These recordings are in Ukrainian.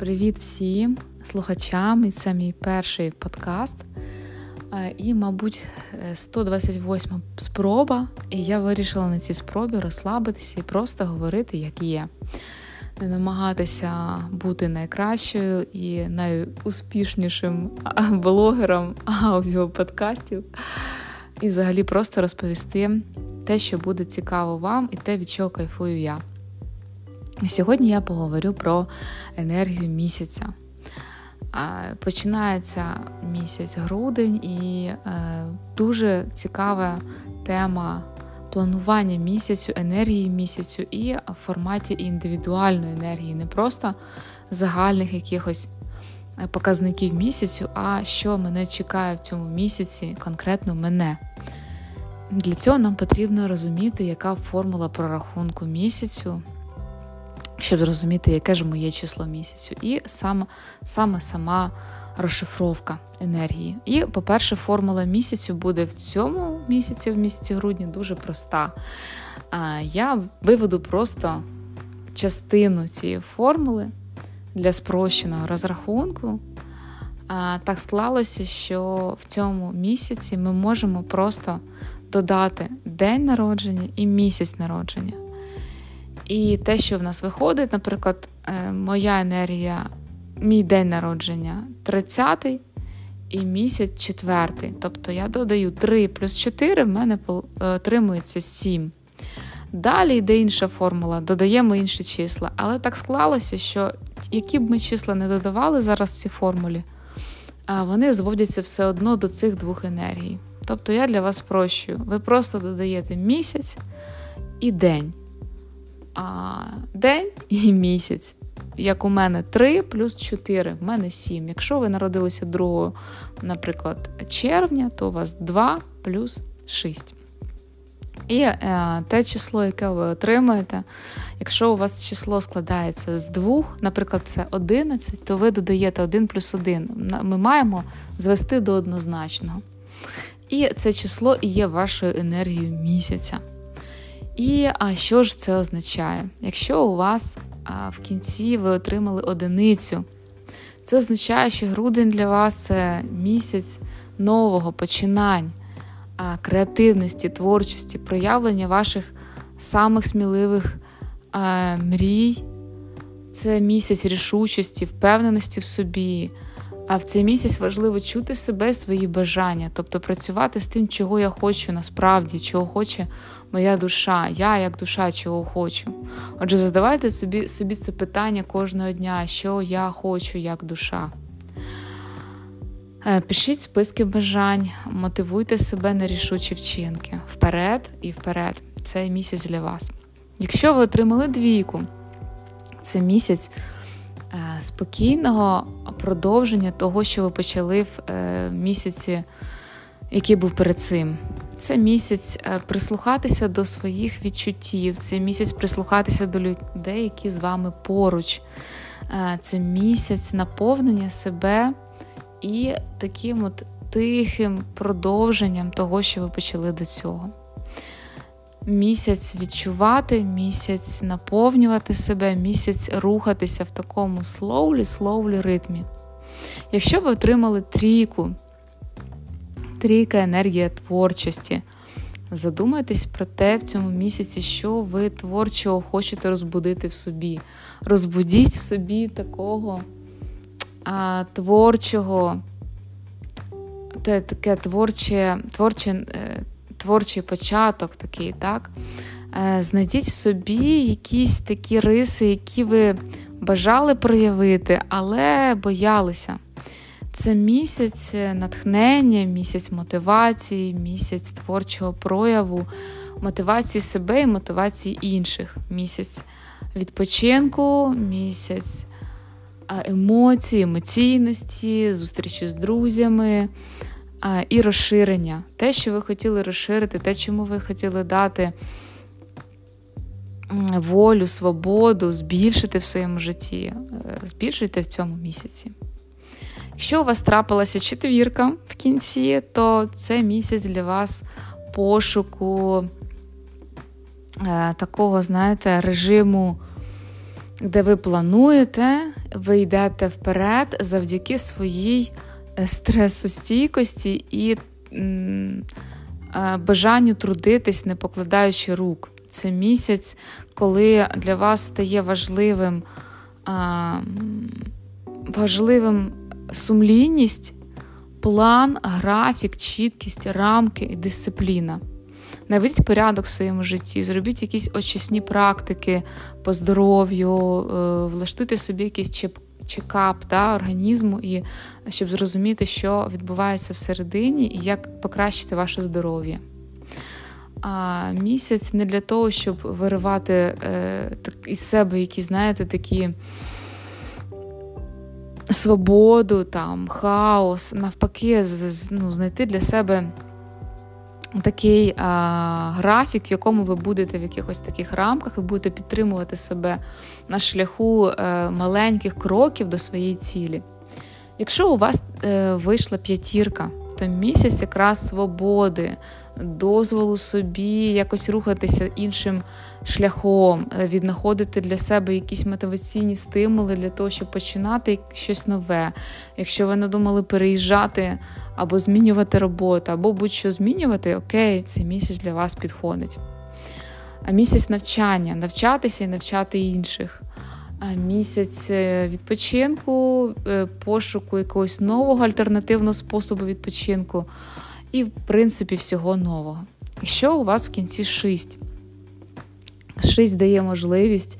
Привіт всім слухачам! І це мій перший подкаст. І, мабуть, 128 спроба. І я вирішила на цій спробі розслабитися і просто говорити, як є. Не намагатися бути найкращою і найуспішнішим блогером аудіоподкастів. І взагалі просто розповісти те, що буде цікаво вам, і те, від чого кайфую я. Сьогодні я поговорю про енергію місяця. Починається місяць грудень, і е, дуже цікава тема планування місяцю, енергії місяцю і в форматі індивідуальної енергії, не просто загальних якихось е, показників місяцю, а що мене чекає в цьому місяці, конкретно мене. Для цього нам потрібно розуміти, яка формула прорахунку місяцю щоб зрозуміти, яке ж моє число місяцю, і саме саме сама розшифровка енергії. І, по-перше, формула місяцю буде в цьому місяці, в місяці грудні, дуже проста. Я виведу просто частину цієї формули для спрощеного розрахунку. Так склалося, що в цьому місяці ми можемо просто додати день народження і місяць народження. І те, що в нас виходить, наприклад, е, моя енергія, мій день народження 30-й і місяць 4 Тобто я додаю 3 плюс 4, в мене отримується 7. Далі йде інша формула, додаємо інші числа. Але так склалося, що які б ми числа не додавали зараз в цій формулі, вони зводяться все одно до цих двох енергій. Тобто я для вас спрощую. Ви просто додаєте місяць і день а, день і місяць. Як у мене 3 плюс 4, в мене 7. Якщо ви народилися 2, наприклад, червня, то у вас 2 плюс 6. І е, те число, яке ви отримаєте, якщо у вас число складається з 2, наприклад, це 11, то ви додаєте 1 плюс 1. Ми маємо звести до однозначного. І це число і є вашою енергією місяця. І а що ж це означає? Якщо у вас а, в кінці ви отримали одиницю, це означає, що грудень для вас це місяць нового починань, а, креативності, творчості, проявлення ваших самих сміливих а, мрій. Це місяць рішучості, впевненості в собі. А в цей місяць важливо чути себе, свої бажання, тобто працювати з тим, чого я хочу насправді, чого хоче моя душа, я як душа чого хочу. Отже, задавайте собі собі це питання кожного дня, що я хочу як душа. Е, пишіть списки бажань, мотивуйте себе на рішучі вчинки. Вперед і вперед. Цей місяць для вас. Якщо ви отримали двійку, це місяць. Е, спокійного продовження того, що ви почали в е, місяці, який був перед цим. Це місяць е, прислухатися до своїх відчуттів, це місяць прислухатися до людей, які з вами поруч. Це місяць наповнення себе і таким от тихим продовженням того, що ви почали до цього місяць відчувати, місяць наповнювати себе, місяць рухатися в такому слоулі-слоулі ритмі. Якщо ви отримали трійку, трійка енергія творчості, задумайтесь про те в цьому місяці, що ви творчого хочете розбудити в собі. Розбудіть в собі такого а, творчого, те, таке творче, творче е, творчий початок такий, так? Е, знайдіть в собі якісь такі риси, які ви бажали проявити, але боялися. Це місяць натхнення, місяць мотивації, місяць творчого прояву, мотивації себе і мотивації інших. Місяць відпочинку, місяць емоцій, емоційності, зустрічі з друзями, і розширення. Те, що ви хотіли розширити, те, чому ви хотіли дати волю, свободу, збільшити в своєму житті, е, збільшуйте в цьому місяці. Якщо у вас трапилася четвірка в кінці, то це місяць для вас пошуку е, такого, знаєте, режиму де ви плануєте, ви йдете вперед завдяки своїй стресостійкості і е, бажанню трудитись, не покладаючи рук. Це місяць, коли для вас стає важливим важливим сумлінність, план, графік, чіткість, рамки і дисципліна. Наведіть порядок в своєму житті, зробіть якісь очисні практики по здоров'ю, е, влаштуйте собі якийсь чекап да, організму, і щоб зрозуміти, що відбувається всередині і як покращити ваше здоров'я. А місяць не для того, щоб виривати е, із себе якісь, знаєте, такі свободу, там, хаос, навпаки, ну, знайти для себе такий а, графік, в якому ви будете в якихось таких рамках, і будете підтримувати себе на шляху а, маленьких кроків до своєї цілі. Якщо у вас е, вийшла п'ятірка, то місяць якраз свободи, дозволу собі якось рухатися іншим шляхом, е, віднаходити для себе якісь мотиваційні стимули для того, щоб починати щось нове. Якщо ви надумали переїжджати або змінювати роботу, або будь-що змінювати, окей, цей місяць для вас підходить. А місяць навчання, навчатися і навчати інших. Місяць е, відпочинку, е, пошуку якогось нового альтернативного способу відпочинку і, в принципі, всього нового. Якщо у вас в кінці шість, шість дає можливість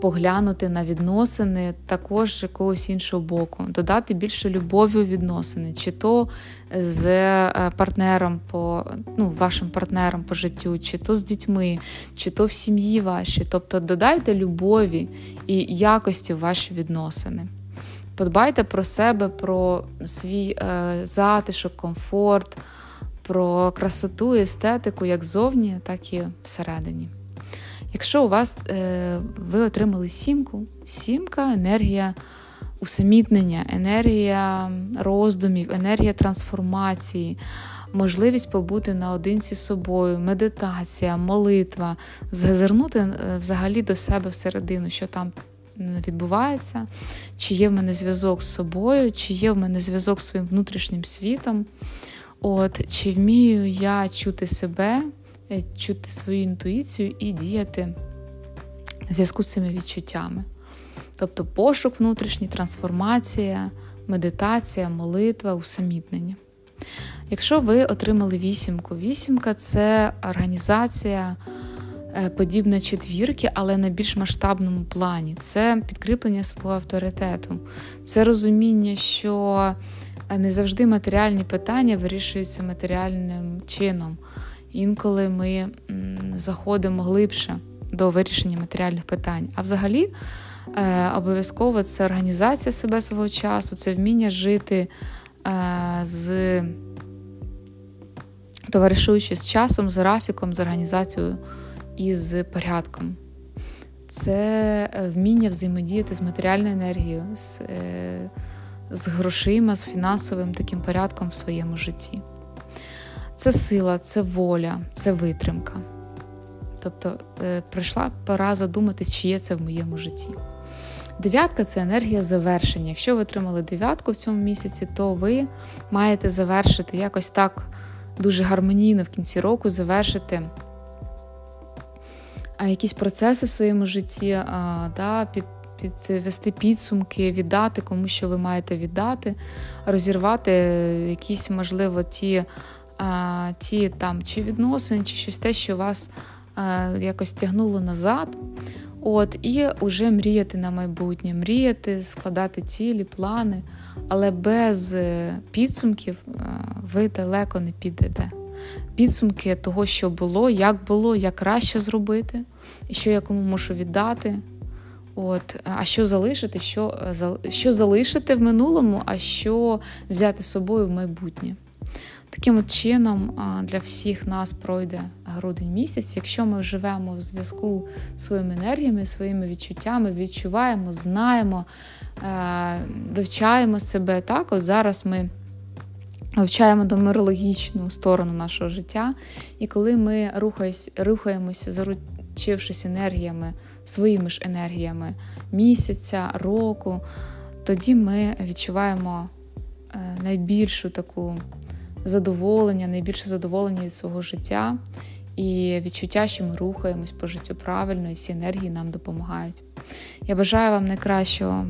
поглянути на відносини також якогось іншого боку, додати більше любові у відносини, чи то з е, партнером по ну, вашим партнером по життю, чи то з дітьми, чи то в сім'ї вашій. Тобто додайте любові і якості в ваші відносини. Подбайте про себе, про свій е, затишок, комфорт, про красоту і естетику як зовні, так і всередині. Якщо у вас е, ви отримали сімку, сімка енергія усамітнення, енергія роздумів, енергія трансформації, можливість побути наодинці з собою, медитація, молитва, зазирнути е, взагалі до себе всередину, що там відбувається, чи є в мене зв'язок з собою, чи є в мене зв'язок з своїм внутрішнім світом. От, Чи вмію я чути себе, чути свою інтуїцію і діяти в зв'язку з цими відчуттями. Тобто пошук внутрішній, трансформація, медитація, молитва, усамітнення. Якщо ви отримали вісімку, вісімка це організація е, подібна четвірки, але на більш масштабному плані. Це підкріплення свого авторитету, це розуміння, що не завжди матеріальні питання вирішуються матеріальним чином. Інколи ми заходимо глибше до вирішення матеріальних питань. А взагалі, е, обов'язково це організація себе свого часу, це вміння жити е, з товаришуючи з часом, з графіком, з організацією і з порядком. Це е, вміння взаємодіяти з матеріальною енергією. з з грошима, з фінансовим таким порядком в своєму житті. Це сила, це воля, це витримка. Тобто е, прийшла пора задуматись, чи є це в моєму житті. Дев'ятка це енергія завершення. Якщо ви отримали дев'ятку в цьому місяці, то ви маєте завершити якось так дуже гармонійно в кінці року завершити якісь процеси в своєму житті, да, під, підвести підсумки, віддати кому що ви маєте віддати, розірвати якісь, можливо, ті ті там чи відносини, чи щось те, що вас якось тягнуло назад. От, І вже мріяти на майбутнє, мріяти, складати цілі, плани, але без е, підсумків ви далеко не підете. Підсумки того, що було, як було, як краще зробити, що я кому можу віддати. От, А що залишити, що е, що залишити в минулому, а що взяти з собою в майбутнє. Таким чином для всіх нас пройде грудень місяць. Якщо ми живемо в зв'язку з своїми енергіями, своїми відчуттями, відчуваємо, знаємо, е, вивчаємо себе. Так, от зараз ми вивчаємо домирологічну сторону нашого життя. І коли ми рухаємося за включившись енергіями, своїми ж енергіями місяця, року, тоді ми відчуваємо е, найбільшу таку задоволення, найбільше задоволення від свого життя і відчуття, що ми рухаємось по життю правильно, і всі енергії нам допомагають. Я бажаю вам найкращого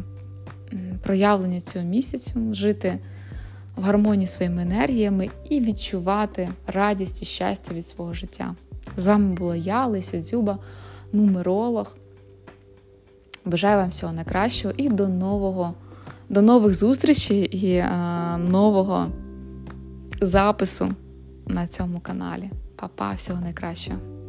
проявлення цього місяцю, жити в гармонії своїми енергіями і відчувати радість і щастя від свого життя. З вами була я, Лися Дзюба, нумеролог. Бажаю вам всього найкращого і до нового, до нових зустрічей і а, нового запису на цьому каналі. Па-па, всього найкращого!